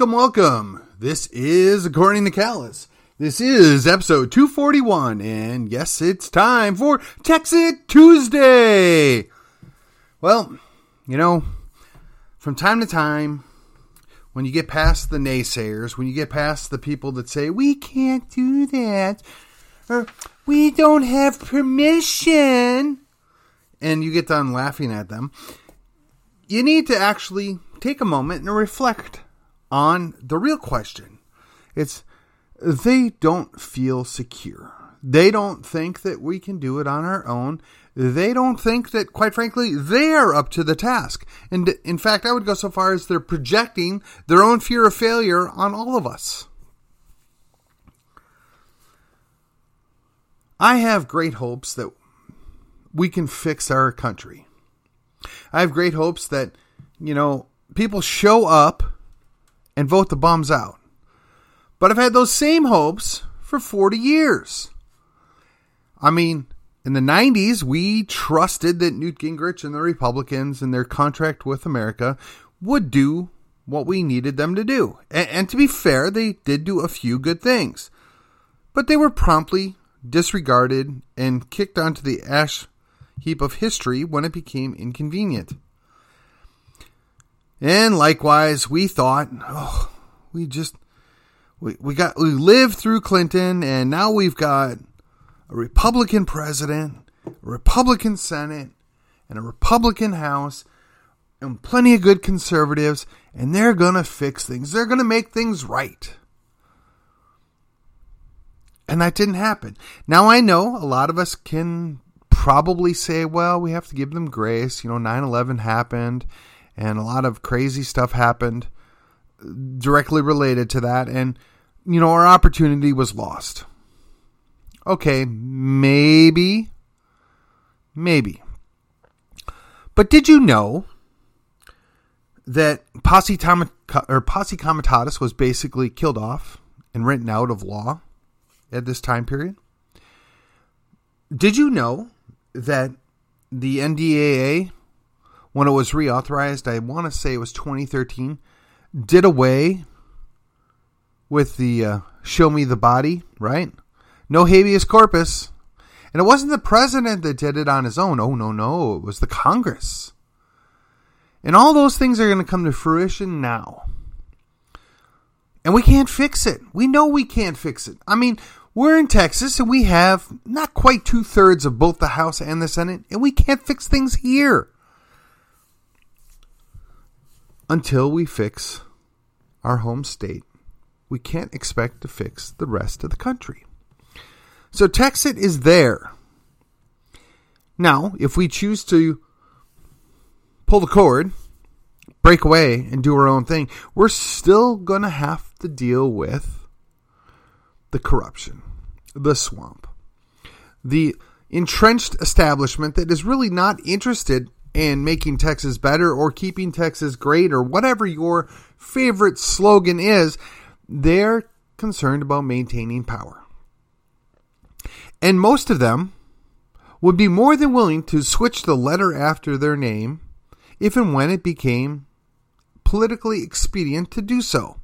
Welcome, welcome. This is According to Callus. This is episode 241, and yes, it's time for Texit Tuesday. Well, you know, from time to time, when you get past the naysayers, when you get past the people that say, we can't do that, or we don't have permission, and you get done laughing at them, you need to actually take a moment and reflect on the real question. It's they don't feel secure. They don't think that we can do it on our own. They don't think that, quite frankly, they are up to the task. And in fact, I would go so far as they're projecting their own fear of failure on all of us. I have great hopes that we can fix our country. I have great hopes that, you know, people show up and vote the bums out. But I've had those same hopes for 40 years. I mean, in the 90s, we trusted that Newt Gingrich and the Republicans and their contract with America would do what we needed them to do. And, and, to be fair, they did do a few good things. But they were promptly disregarded and kicked onto the ash heap of history when it became inconvenient. And likewise, we thought, oh, we just we, we got we lived through Clinton and now we've got a Republican president, a Republican Senate, and a Republican House, and plenty of good conservatives, and they're gonna fix things. They're gonna make things right. And that didn't happen. Now I know a lot of us can probably say, well, we have to give them grace. You know, 9 11 happened and a lot of crazy stuff happened directly related to that. And you know our opportunity was lost. Okay maybe maybe. But did you know that posse, or posse comitatus was basically killed off and written out of law at this time period? Did you know that the NDAA when it was reauthorized, I want to say it was 2013, did away with the uh, show me the body, right? No habeas corpus. And it wasn't the president that did it on his own. Oh, no, no. It was the Congress. And all those things are going to come to fruition now. And we can't fix it. We know we can't fix it. I mean, we're in Texas and we have not quite two thirds of both the House and the Senate, and we can't fix things here until we fix our home state, we can't expect to fix the rest of the country. So Texas is there. Now, if we choose to pull the cord, break away, and do our own thing, we're still going to have to deal with the corruption, the swamp, the entrenched establishment that is really not interested and making Texas better or keeping Texas great or whatever your favorite slogan is, they're concerned about maintaining power. And most of them would be more than willing to switch the letter after their name if and when it became politically expedient to do so.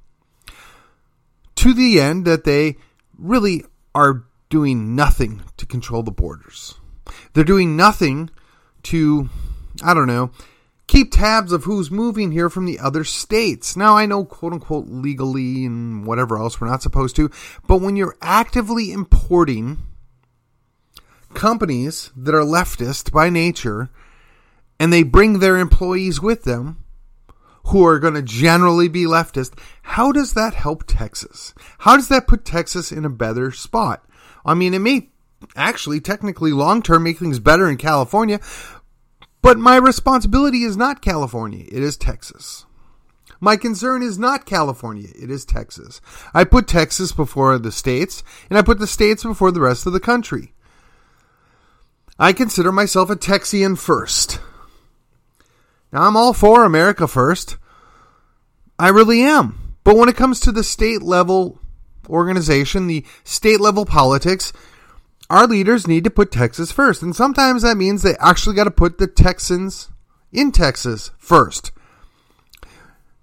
To the end that they really are doing nothing to control the borders. They're doing nothing to I don't know, keep tabs of who's moving here from the other states. Now, I know, quote unquote, legally and whatever else we're not supposed to, but when you're actively importing companies that are leftist by nature and they bring their employees with them, who are going to generally be leftist, how does that help Texas? How does that put Texas in a better spot? I mean, it may actually technically long term make things better in California, but my responsibility is not California, it is Texas. My concern is not California, it is Texas. I put Texas before the states, and I put the states before the rest of the country. I consider myself a Texian first. Now, I'm all for America first. I really am. But when it comes to the state level organization, the state level politics, our leaders need to put Texas first. And sometimes that means they actually got to put the Texans in Texas first.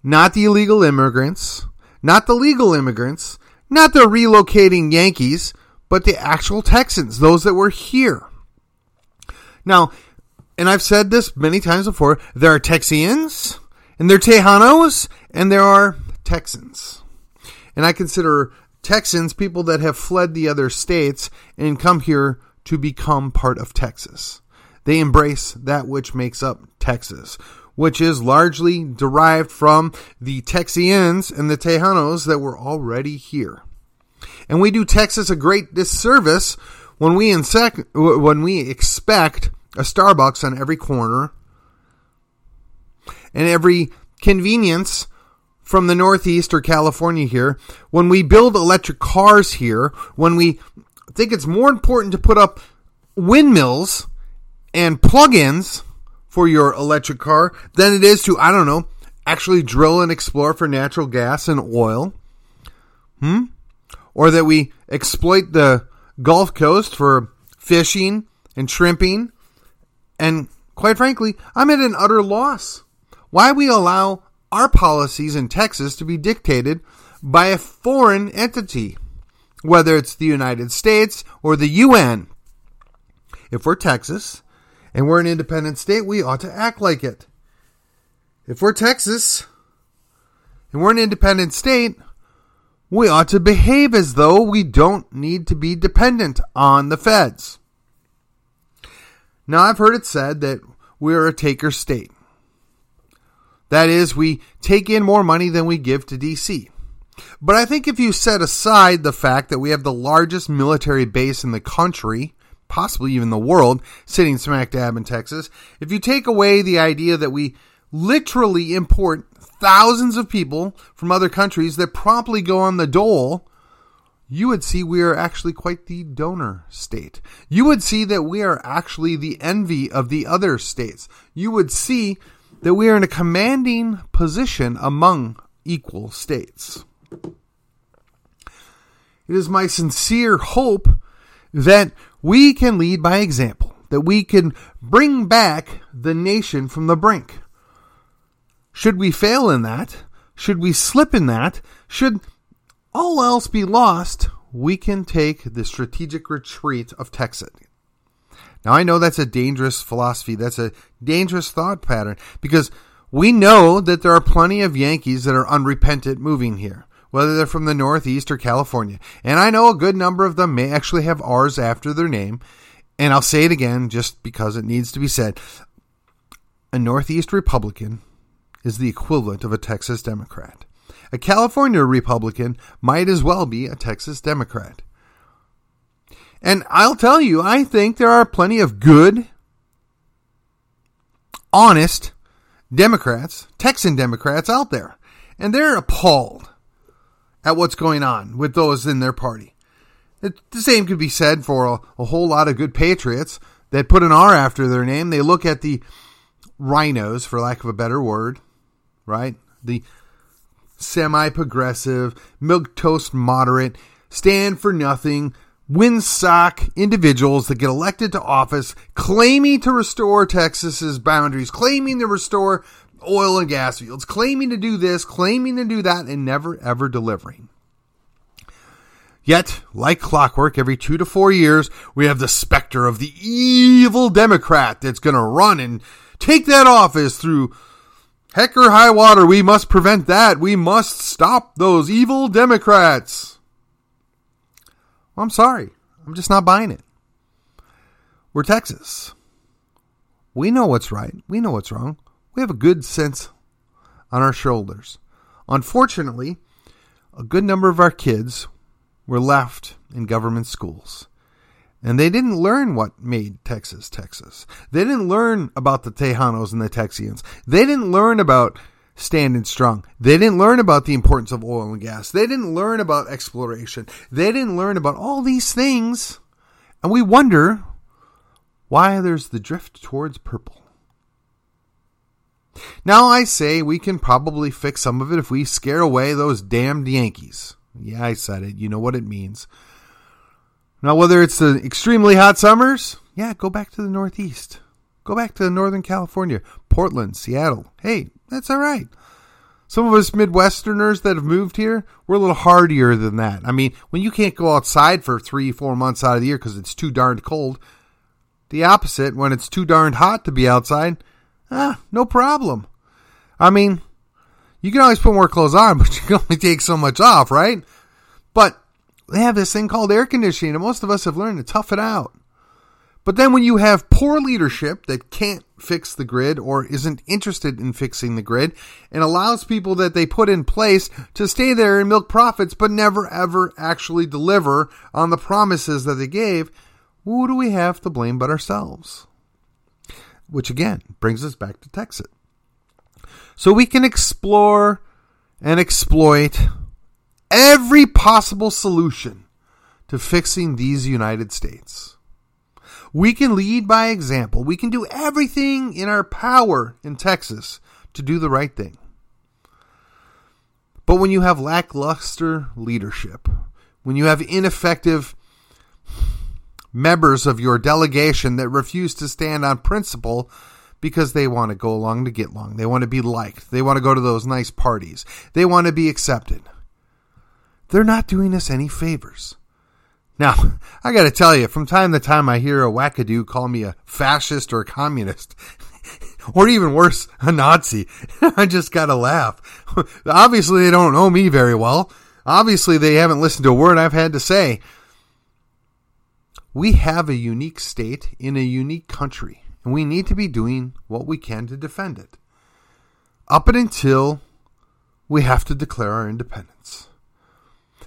Not the illegal immigrants, Not the legal immigrants, not the relocating Yankees, but the actual Texans, those that were here. Now, and I've said this many times before, there are Texians, and there are Tejanos, and there are Texans. And I consider Texans people that have fled the other states and come here to become part of Texas. They embrace that which makes up Texas, which is largely derived from the Texians and the Tejanos that were already here. And we do Texas a great disservice when we insect, when we expect a Starbucks on every corner and every convenience from the Northeast or California here, when we build electric cars here, when we think it's more important to put up windmills and plug-ins for your electric car than it is to, I don't know, actually drill and explore for natural gas and oil. Hmm? Or that we exploit the Gulf Coast for fishing and shrimping. And quite frankly, I'm at an utter loss. Why we allow our policies in Texas to be dictated by a foreign entity, whether it's the United States or the UN. If we're Texas and we're an independent state, we ought to act like it. If we're Texas and we're an independent state, we ought to behave as though we don't need to be dependent on the feds. Now, I've heard it said that we're a taker state. That is, we take in more money than we give to DC. But I think if you set aside the fact that we have the largest military base in the country, possibly even the world, sitting smack dab in Texas, if you take away the idea that we literally import thousands of people from other countries that promptly go on the dole, you would see we are actually quite the donor state. You would see that we are actually the envy of the other states. You would see that we are in a commanding position among equal states. It is my sincere hope that we can lead by example, that we can bring back the nation from the brink. Should we fail in that, should we slip in that, should all else be lost, we can take the strategic retreat of Texas. Now, I know that's a dangerous philosophy. That's a dangerous thought pattern because we know that there are plenty of Yankees that are unrepentant moving here, whether they're from the Northeast or California. And I know a good number of them may actually have R's after their name. And I'll say it again just because it needs to be said. A Northeast Republican is the equivalent of a Texas Democrat. A California Republican might as well be a Texas Democrat. And I'll tell you, I think there are plenty of good, honest Democrats, Texan Democrats out there. And they're appalled at what's going on with those in their party. It, the same could be said for a, a whole lot of good patriots that put an R after their name. They look at the RINOs, for lack of a better word, right? The semi progressive, milk toast moderate, stand for nothing, windsock individuals that get elected to office claiming to restore Texas's boundaries, claiming to restore oil and gas fields, claiming to do this, claiming to do that, and never ever delivering. Yet, like clockwork, every two to four years, we have the specter of the evil Democrat that's going to run and take that office through heck or high water. We must prevent that. We must stop those evil Democrats. Well, I'm sorry. I'm just not buying it. We're Texas. We know what's right. We know what's wrong. We have a good sense on our shoulders. Unfortunately, a good number of our kids were left in government schools. And they didn't learn what made Texas Texas. They didn't learn about the Tejanos and the Texians. They didn't learn about standing strong. They didn't learn about the importance of oil and gas. They didn't learn about exploration. They didn't learn about all these things. And we wonder why there's the drift towards purple. Now I say we can probably fix some of it if we scare away those damned Yankees. Yeah, I said it. You know what it means. Now, whether it's the extremely hot summers, yeah, go back to the Northeast. Go back to Northern California, Portland, Seattle. Hey, that's all right. Some of us Midwesterners that have moved here, we're a little hardier than that. I mean, when you can't go outside for three, four months out of the year because it's too darned cold, the opposite, when it's too darned hot to be outside, ah, no problem. I mean, you can always put more clothes on, but you can only take so much off, right? But they have this thing called air conditioning, and most of us have learned to tough it out. But then when you have poor leadership that can't fix the grid or isn't interested in fixing the grid and allows people that they put in place to stay there and milk profits but never ever actually deliver on the promises that they gave, who do we have to blame but ourselves? Which again brings us back to Texas. So we can explore and exploit every possible solution to fixing these United States. We can lead by example. We can do everything in our power in Texas to do the right thing. But when you have lackluster leadership, when you have ineffective members of your delegation that refuse to stand on principle because they want to go along to get along, they want to be liked, they want to go to those nice parties, they want to be accepted, they're not doing us any favors. Now, I got to tell you, from time to time, I hear a wackadoo call me a fascist or a communist, or even worse, a Nazi. I just got to laugh. Obviously, they don't know me very well. Obviously, they haven't listened to a word I've had to say. We have a unique state in a unique country, and we need to be doing what we can to defend it. Up and until we have to declare our independence.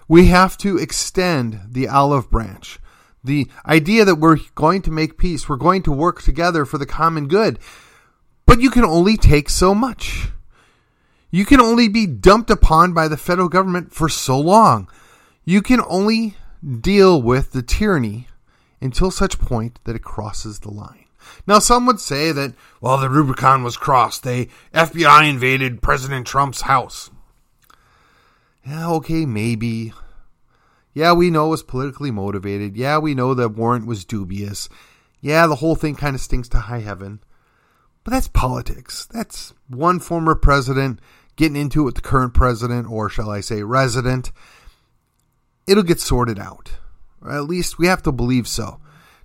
We have to extend the olive branch. The idea that we're going to make peace, we're going to work together for the common good. But you can only take so much. You can only be dumped upon by the federal government for so long. You can only deal with the tyranny until such point that it crosses the line. Now, some would say that, well, the Rubicon was crossed. The FBI invaded President Trump's house. Yeah, okay, maybe. Yeah, we know it was politically motivated. Yeah, we know the warrant was dubious. Yeah, the whole thing kind of stinks to high heaven. But that's politics. That's one former president getting into it with the current president, or shall I say, resident. It'll get sorted out. Or at least we have to believe so.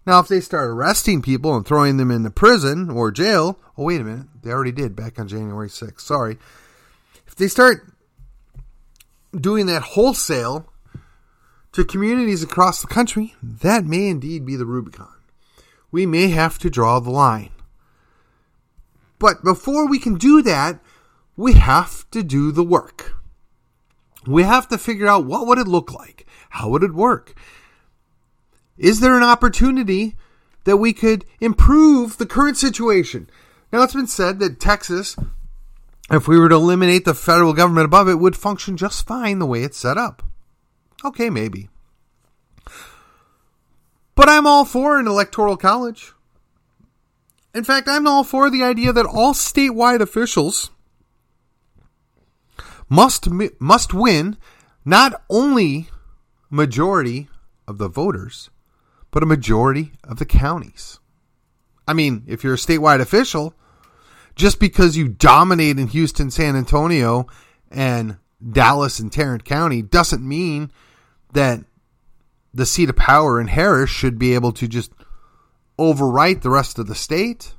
Now, if they start arresting people and throwing them into prison or jail, oh, wait a minute. They already did back on January 6th. Sorry. If they start doing that wholesale to communities across the country, that may indeed be the Rubicon. We may have to draw the line. But before we can do that, we have to do the work. We have to figure out what would it look like? How would it work? Is there an opportunity that we could improve the current situation? Now, it's been said that Texas if we were to eliminate the federal government above it, would function just fine the way it's set up. Okay, maybe. But I'm all for an electoral college. In fact, I'm all for the idea that all statewide officials must must win not only majority of the voters, but a majority of the counties. I mean, if you're a statewide official, just because you dominate in Houston, San Antonio, and Dallas and Tarrant County doesn't mean that the seat of power in Harris should be able to just overwrite the rest of the state.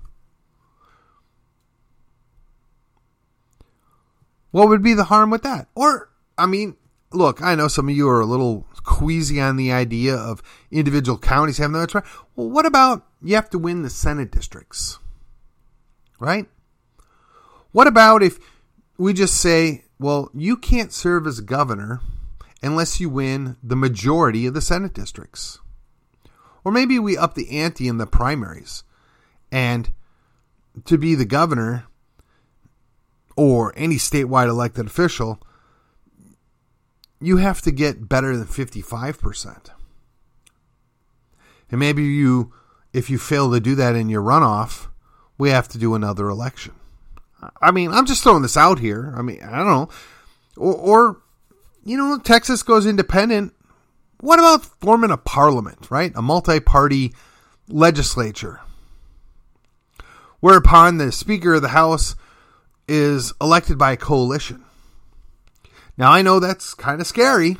What would be the harm with that? Or, I mean, look, I know some of you are a little queasy on the idea of individual counties having that. Well, what about you have to win the Senate districts? Right? What about if we just say, well, you can't serve as governor unless you win the majority of the Senate districts? Or maybe we up the ante in the primaries and to be the governor or any statewide elected official, you have to get better than 55%. And maybe you, if you fail to do that in your runoff, we have to do another election. I mean, I'm just throwing this out here. I mean, I don't know. Or, or you know, Texas goes independent. What about forming a parliament, right? A multi party legislature. Whereupon the Speaker of the House is elected by a coalition. Now I know that's kind of scary.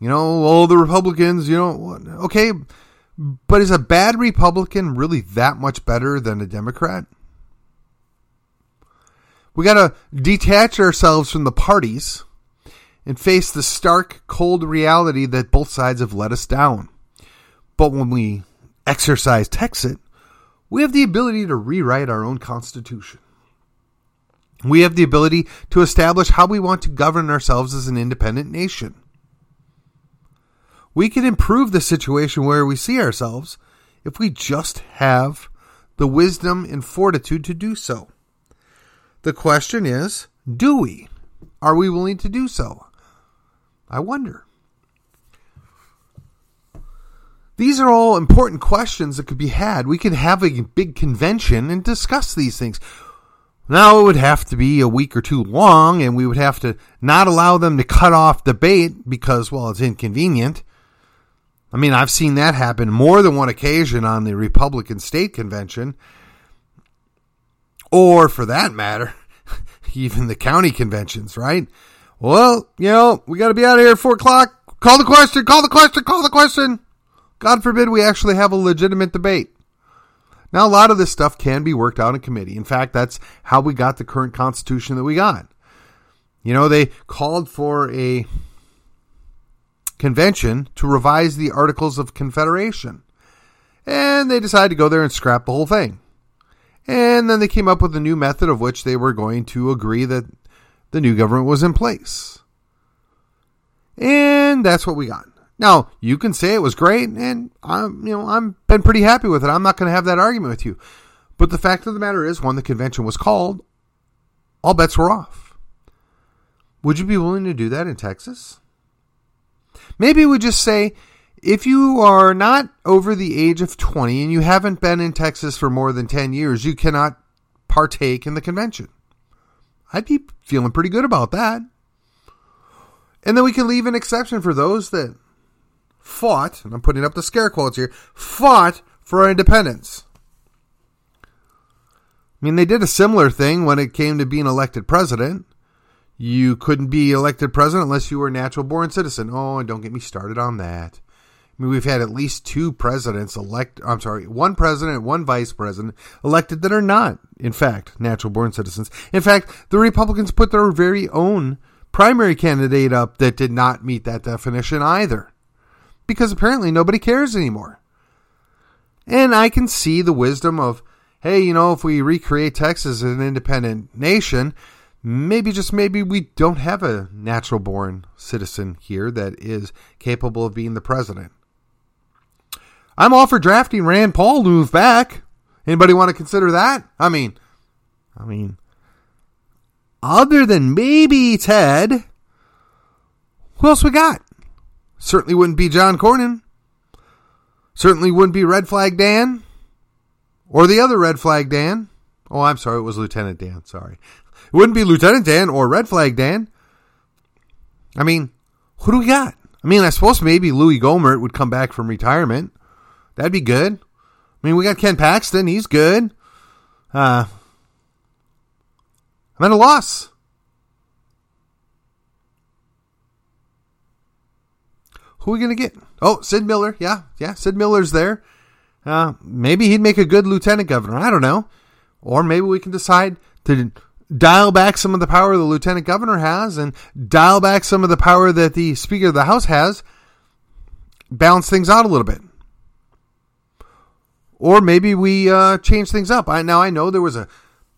You know, all the Republicans, you know, okay, but is a bad Republican really that much better than a Democrat? We got to detach ourselves from the parties and face the stark, cold reality that both sides have let us down. But when we exercise Texit, we have the ability to rewrite our own Constitution. We have the ability to establish how we want to govern ourselves as an independent nation. We can improve the situation where we see ourselves if we just have the wisdom and fortitude to do so. The question is do we? Are we willing to do so? I wonder. These are all important questions that could be had. We could have a big convention and discuss these things. Now it would have to be a week or two long, and we would have to not allow them to cut off debate because, well, it's inconvenient. I mean, I've seen that happen more than one occasion on the Republican state convention, or for that matter, even the county conventions, right? Well, you know, we got to be out of here at four o'clock. Call the question, call the question, call the question. God forbid we actually have a legitimate debate. Now, a lot of this stuff can be worked out in committee. In fact, that's how we got the current Constitution that we got. You know, they called for a convention to revise the Articles of Confederation. And they decided to go there and scrap the whole thing. And then they came up with a new method of which they were going to agree that the new government was in place. And that's what we got. Now, you can say it was great, and I'm, you know, I'm been pretty happy with it. I'm not going to have that argument with you. But the fact of the matter is, when the convention was called, all bets were off. Would you be willing to do that in Texas? Maybe we just say, if you are not over the age of 20 and you haven't been in Texas for more than 10 years, you cannot partake in the convention. I'd be feeling pretty good about that. And then we can leave an exception for those that fought, and I'm putting up the scare quotes here, fought for our independence. I mean, they did a similar thing when it came to being elected president. You couldn't be elected president unless you were a natural born citizen. Oh, and don't get me started on that. I mean, we've had at least two presidents elect. I'm sorry, one president, one vice president elected that are not, in fact, natural born citizens. In fact, the Republicans put their very own primary candidate up that did not meet that definition either because apparently nobody cares anymore. And I can see the wisdom of, hey, you know, if we recreate Texas as an independent nation, maybe just maybe we don't have a natural born citizen here that is capable of being the president. I'm all for drafting Rand Paul to move back. Anybody want to consider that? I mean, I mean, other than maybe Ted, who else we got? Certainly wouldn't be John Cornyn. Certainly wouldn't be Red Flag Dan. Or the other Red Flag Dan. Oh, I'm sorry, it was Lieutenant Dan. Sorry. It wouldn't be Lieutenant Dan or Red Flag Dan. I mean, who do we got? I mean, I suppose maybe Louis Gohmert would come back from retirement. That'd be good. I mean, we got Ken Paxton. He's good. Uh, I'm at a loss. Who are we going to get? Oh, Sid Miller. Yeah, yeah, Sid Miller's there. Uh, maybe he'd make a good lieutenant governor. I don't know. Or maybe we can decide to dial back some of the power the lieutenant governor has and dial back some of the power that the Speaker of the House has, balance things out a little bit. Or maybe we uh, change things up. I, now, I know there was a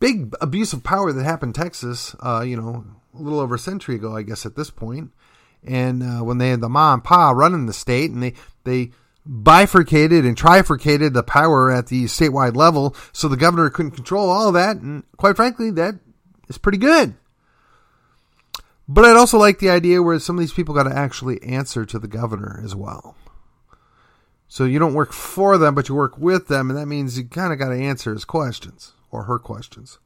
big abuse of power that happened in Texas, uh, you know, a little over a century ago, I guess, at this point. and uh, when they had the ma and pa running the state, and they they bifurcated and trifurcated the power at the statewide level, so the governor couldn't control all that. And quite frankly, that is pretty good. But I'd also like the idea where some of these people got to actually answer to the governor as well. So you don't work for them, but you work with them, and that means you kind of got to answer his questions or her questions.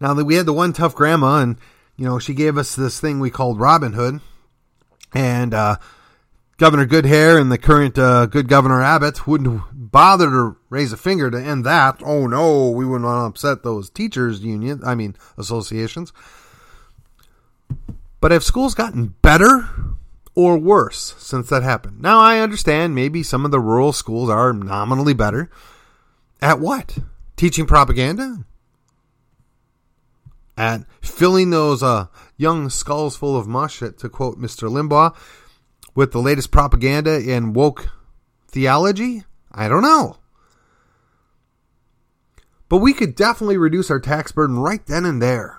Now that we had the one tough grandma, and you know, she gave us this thing we called Robin Hood. And uh, Governor Goodhair and the current uh, good Governor Abbott wouldn't bother to raise a finger to end that. Oh no, we wouldn't want to upset those teachers' union, I mean associations. But have schools gotten better or worse since that happened? Now I understand maybe some of the rural schools are nominally better. At what? Teaching propaganda? At filling those uh, young skulls full of mush, to quote Mr. Limbaugh, with the latest propaganda and woke theology? I don't know. But we could definitely reduce our tax burden right then and there.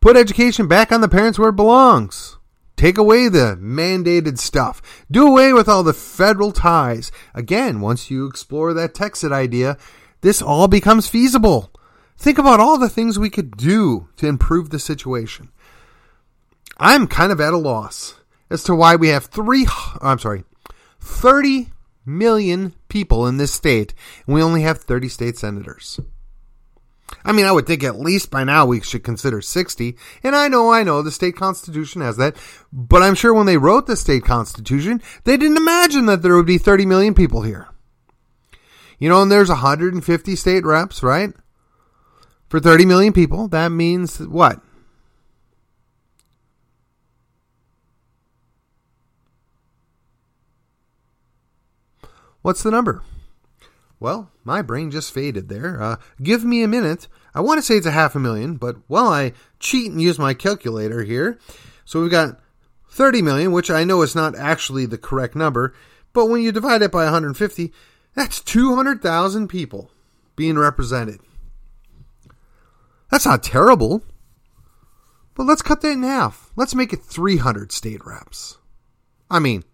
Put education back on the parents where it belongs. Take away the mandated stuff. Do away with all the federal ties. Again, once you explore that Texit idea, this all becomes feasible. Think about all the things we could do to improve the situation. I'm kind of at a loss as to why we have three, I'm sorry, 30 million people in this state, and we only have 30 state senators. I mean, I would think at least by now we should consider 60. And I know, I know the state constitution has that. But I'm sure when they wrote the state constitution, they didn't imagine that there would be 30 million people here. You know, and there's 150 state reps, right? For 30 million people, that means what? What's the number? Well, my brain just faded there. Uh, give me a minute. I want to say it's a half a million, but while I cheat and use my calculator here, so we've got 30 million, which I know is not actually the correct number, but when you divide it by 150, that's 200,000 people being represented. That's not terrible. But let's cut that in half. Let's make it 300 state reps. I mean,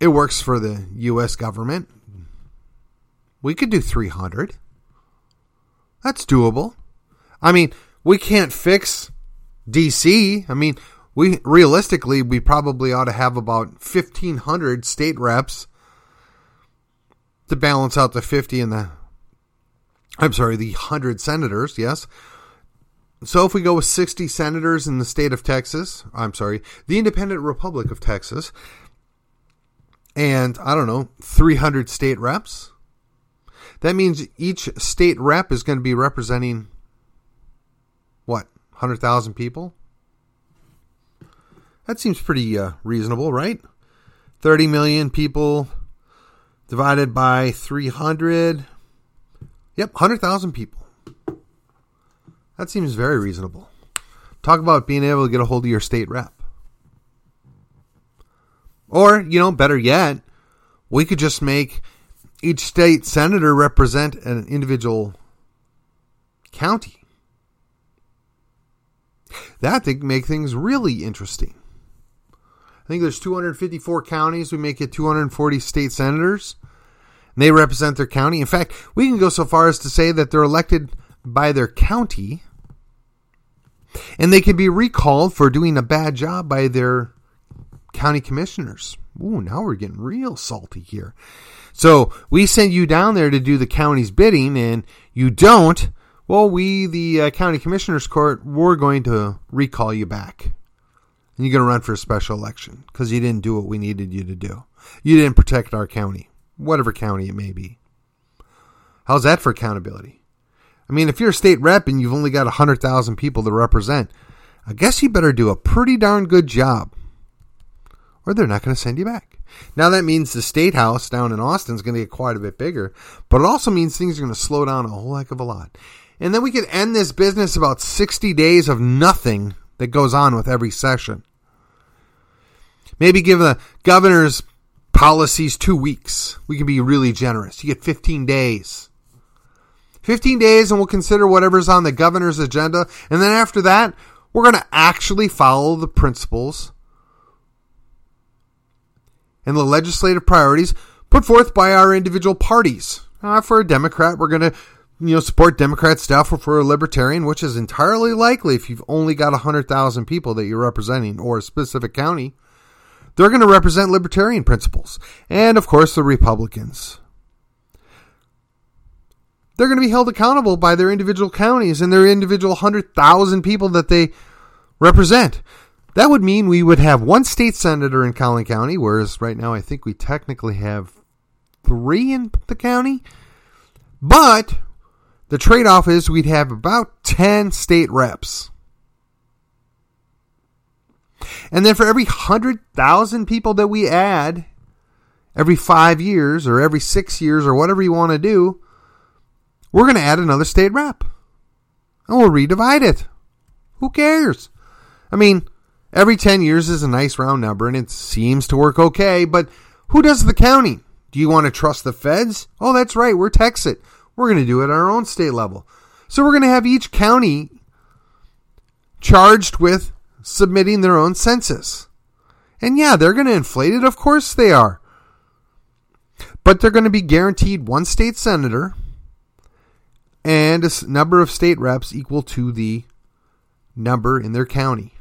it works for the U.S. government. We could do 300. That's doable. I mean, we can't fix DC. I mean, we realistically we probably ought to have about 1500 state reps to balance out the 50 and the I'm sorry, the 100 senators, yes. So if we go with 60 senators in the state of Texas, I'm sorry, the independent republic of Texas, and I don't know, 300 state reps. That means each state rep is going to be representing what, 100,000 people? That seems pretty uh, reasonable, right? 30 million people divided by 300. Yep, 100,000 people. That seems very reasonable. Talk about being able to get a hold of your state rep. Or, you know, better yet, we could just make each state senator represent an individual county. That would make things really interesting. I think there's 254 counties. We make it 240 state senators. And they represent their county. In fact, we can go so far as to say that they're elected by their county. And they can be recalled for doing a bad job by their county commissioners. Ooh, now we're getting real salty here. So we send you down there to do the county's bidding, and you don't. Well, we, the uh, county commissioners court, we're going to recall you back. And you're going to run for a special election because you didn't do what we needed you to do. You didn't protect our county, whatever county it may be. How's that for accountability? I mean, if you're a state rep and you've only got 100,000 people to represent, I guess you better do a pretty darn good job or they're not going to send you back. Now that means the state house down in Austin is going to get quite a bit bigger, but it also means things are going to slow down a whole heck of a lot. And then we could end this business about 60 days of nothing that goes on with every session. Maybe give the governor's policies two weeks. We can be really generous. You get 15 days. 15 days and we'll consider whatever's on the governor's agenda. And then after that, we're going to actually follow the principles and the legislative priorities put forth by our individual parties. Uh, for a Democrat, we're going to you know support Democrat stuff, or for a Libertarian, which is entirely likely if you've only got 100,000 people that you're representing or a specific county, they're going to represent Libertarian principles. And of course, the Republicans. They're going to be held accountable by their individual counties and their individual 100,000 people that they represent. That would mean we would have one state senator in Collin County, whereas right now I think we technically have three in the county. But the trade off is we'd have about 10 state reps. And then for every 100,000 people that we add every five years or every six years or whatever you want to do, we're going to add another state rep. And we'll redivide it. Who cares? I mean, every 10 years is a nice round number and it seems to work okay, but who does the counting? Do you want to trust the feds? Oh, that's right. We're Texas. We're going to do it at our own state level. So we're going to have each county charged with submitting their own census. And yeah, they're going to inflate it. Of course they are. But they're going to be guaranteed one state senator and a number of state reps equal to the number in their county.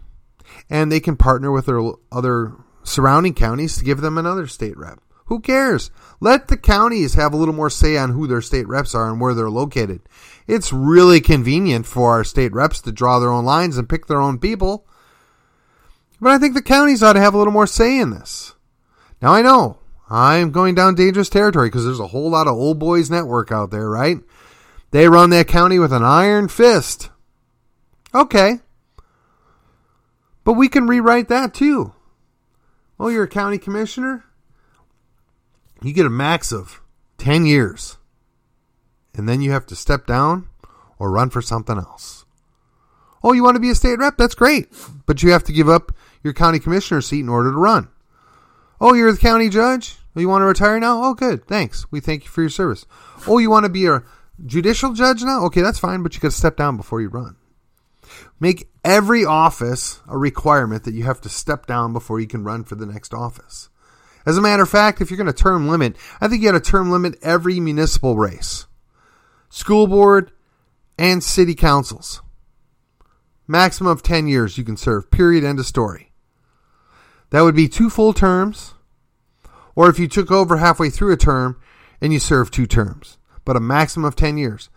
And they can partner with their other surrounding counties to give them another state rep. Who cares? Let the counties have a little more say on who their state reps are and where they're located. It's really convenient for our state reps to draw their own lines and pick their own people. But I think the counties ought to have a little more say in this. Now I know I'm going down dangerous territory because there's a whole lot of old boys network out there, right? They run that county with an iron fist. Okay. But we can rewrite that too. Oh, you're a county commissioner? You get a max of 10 years. And then you have to step down or run for something else. Oh, you want to be a state rep? That's great. But you have to give up your county commissioner seat in order to run. Oh, you're the county judge? Oh, you want to retire now? Oh, good. Thanks. We thank you for your service. Oh, you want to be a judicial judge now? Okay, that's fine, but you got to step down before you run. Make every office a requirement that you have to step down before you can run for the next office. As a matter of fact, if you're going to term limit, I think you got to term limit every municipal race, school board, and city councils. Maximum of 10 years you can serve, period, end of story. That would be two full terms, or if you took over halfway through a term and you served two terms, but a maximum of 10 years.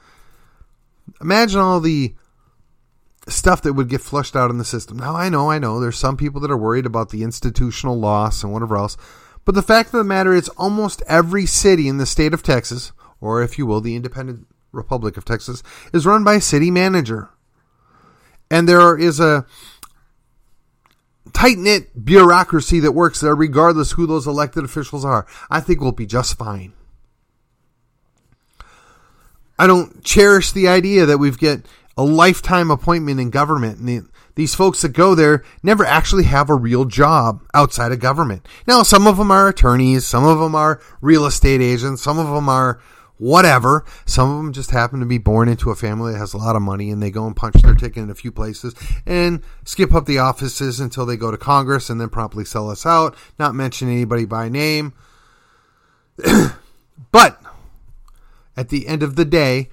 Imagine all the stuff that would get flushed out in the system. Now, I know, I know, there's some people that are worried about the institutional loss and whatever else, but the fact of the matter is, almost every city in the state of Texas, or if you will, the independent Republic of Texas, is run by a city manager. And there is a tight knit bureaucracy that works there, regardless who those elected officials are. I think we'll be just fine. I don't cherish the idea that we've get a lifetime appointment in government. And the, these folks that go there never actually have a real job outside of government. Now, some of them are attorneys, some of them are real estate agents, some of them are whatever. Some of them just happen to be born into a family that has a lot of money and they go and punch their ticket in a few places and skip up the offices until they go to Congress and then promptly sell us out, not mention anybody by name. but at the end of the day,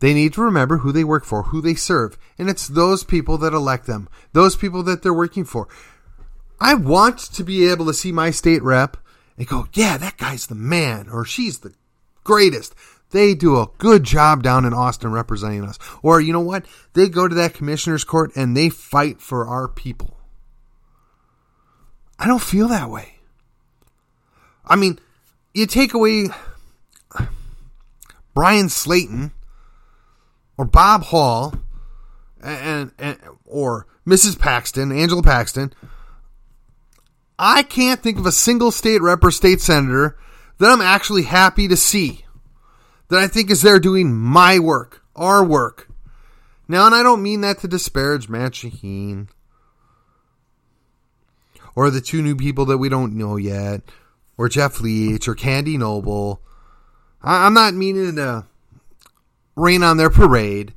they need to remember who they work for, who they serve. And it's those people that elect them, those people that they're working for. I want to be able to see my state rep and go, yeah, that guy's the man or she's the greatest. They do a good job down in Austin representing us. Or you know what? They go to that commissioner's court and they fight for our people. I don't feel that way. I mean, you take away Bryan Slaton or Bob Hall and, and or Mrs. Paxton, Angela Paxton. I can't think of a single state rep or state senator that I'm actually happy to see, that I think is there doing my work, our work. Now, and I don't mean that to disparage Matt Shaheen or the two new people that we don't know yet, or Jeff Leach or Candy Noble. I, am not meaning to rain on their parade,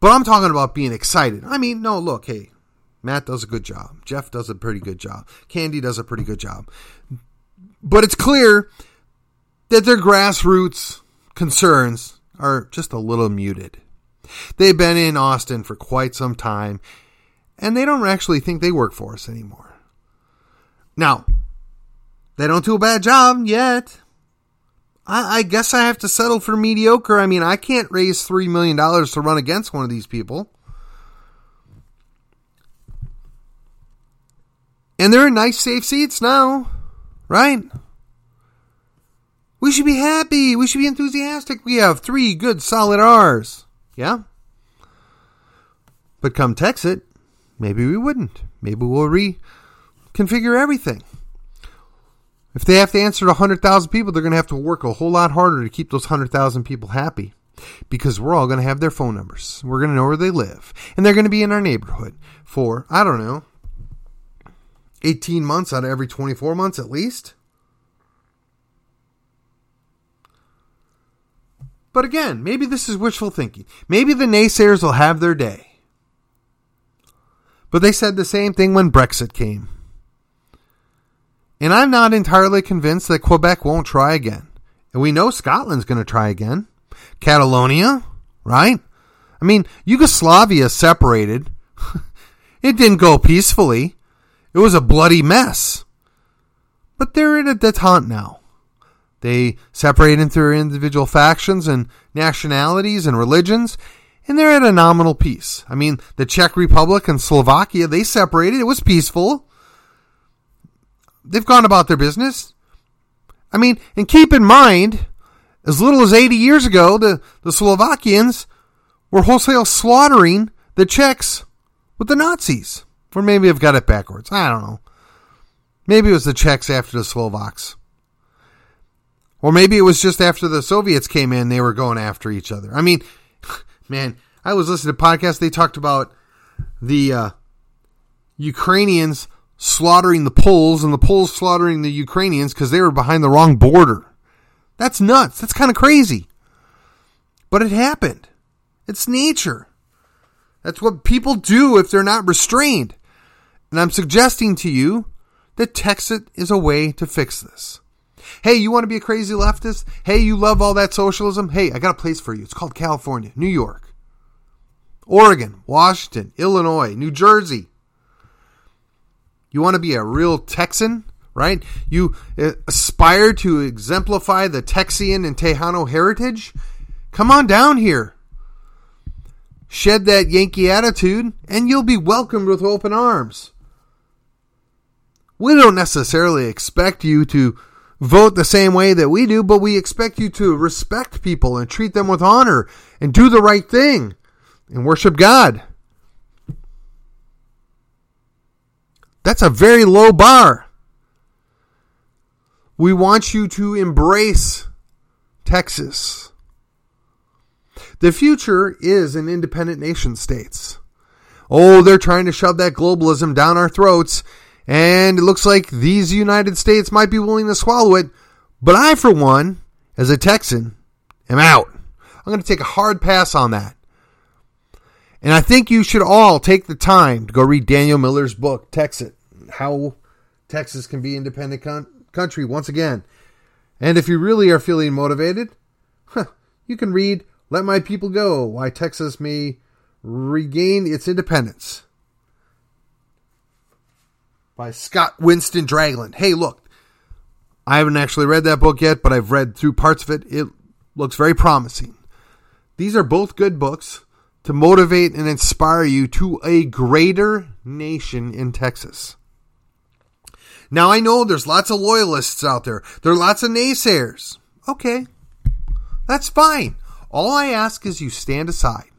but I'm talking about being excited. I mean, no, look, hey, Matt does a good job. Jeff does a pretty good job. Candy does a pretty good job. But it's clear that their grassroots concerns are just a little muted. They've been in Austin for quite some time, and they don't actually think they work for us anymore. Now, they don't do a bad job yet. I, I guess I have to settle for mediocre. I mean, I can't raise $3 million to run against one of these people. And they're in nice, safe seats now, right? We should be happy. We should be enthusiastic. We have three good, solid R's. Yeah? But come Texit, maybe we wouldn't. Maybe we'll reconfigure everything. If they have to answer to 100,000 people, they're going to have to work a whole lot harder to keep those 100,000 people happy because we're all going to have their phone numbers. We're going to know where they live. And they're going to be in our neighborhood for, I don't know, 18 months out of every 24 months at least. But again, maybe this is wishful thinking. Maybe the naysayers will have their day. But they said the same thing when Brexit came. And I'm not entirely convinced that Quebec won't try again. And we know Scotland's going to try again. Catalonia, right? I mean, Yugoslavia separated. it didn't go peacefully. It was a bloody mess. But they're in a detente now. They separate into their individual factions and nationalities and religions, and they're at a nominal peace. I mean, the Czech Republic and Slovakia, they separated. It was peaceful. They've gone about their business. I mean, and keep in mind, as little as 80 years ago, the, the Slovakians were wholesale slaughtering the Czechs with the Nazis. Or maybe I've got it backwards. I don't know. Maybe it was the Czechs after the Slovaks. Or maybe it was just after the Soviets came in, they were going after each other. I mean, man, I was listening to podcasts, they talked about the uh, Ukrainians slaughtering the Poles and the Poles slaughtering the Ukrainians because they were behind the wrong border. That's nuts. That's kind of crazy. But it happened. It's nature. That's what people do if they're not restrained. And I'm suggesting to you that Texit is a way to fix this. Hey, you want to be a crazy leftist? Hey, you love all that socialism? Hey, I got a place for you. It's called California, New York, Oregon, Washington, Illinois, New Jersey. You want to be a real Texan? right? You uh, aspire to exemplify the Texian and Tejano heritage? Come on down here. Shed that Yankee attitude, and you'll be welcomed with open arms. We don't necessarily expect you to vote the same way that we do, but we expect you to respect people and treat them with honor and do the right thing and worship God. That's a very low bar. We want you to embrace Texas. The future is in independent nation states. Oh, they're trying to shove that globalism down our throats, and it looks like these United States might be willing to swallow it. But I, for one, as a Texan, am out. I'm going to take a hard pass on that. And I think you should all take the time to go read Daniel Miller's book, Texas, How Texas Can Be Independent country once again. And if you really are feeling motivated, huh, you can read Let My People Go Why Texas May Regain Its Independence by Scott Winston Dragland. Hey, look, I haven't actually read that book yet, but I've read through parts of it. It looks very promising. These are both good books to motivate and inspire you to a greater nation in Texas. Now I know there's lots of loyalists out there. There are lots of naysayers. Okay. That's fine. All I ask is you stand aside.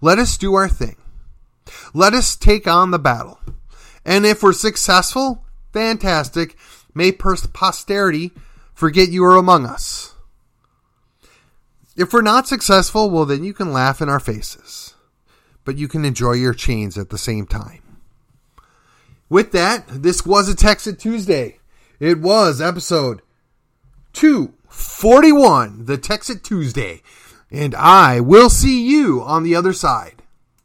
Let us do our thing. Let us take on the battle. And if we're successful, fantastic. May posterity forget you are among us. If we're not successful, well, then you can laugh in our faces. But you can enjoy your chains at the same time. With that, this was a Texit Tuesday. It was episode 241, the Texit Tuesday. And I will see you on the other side.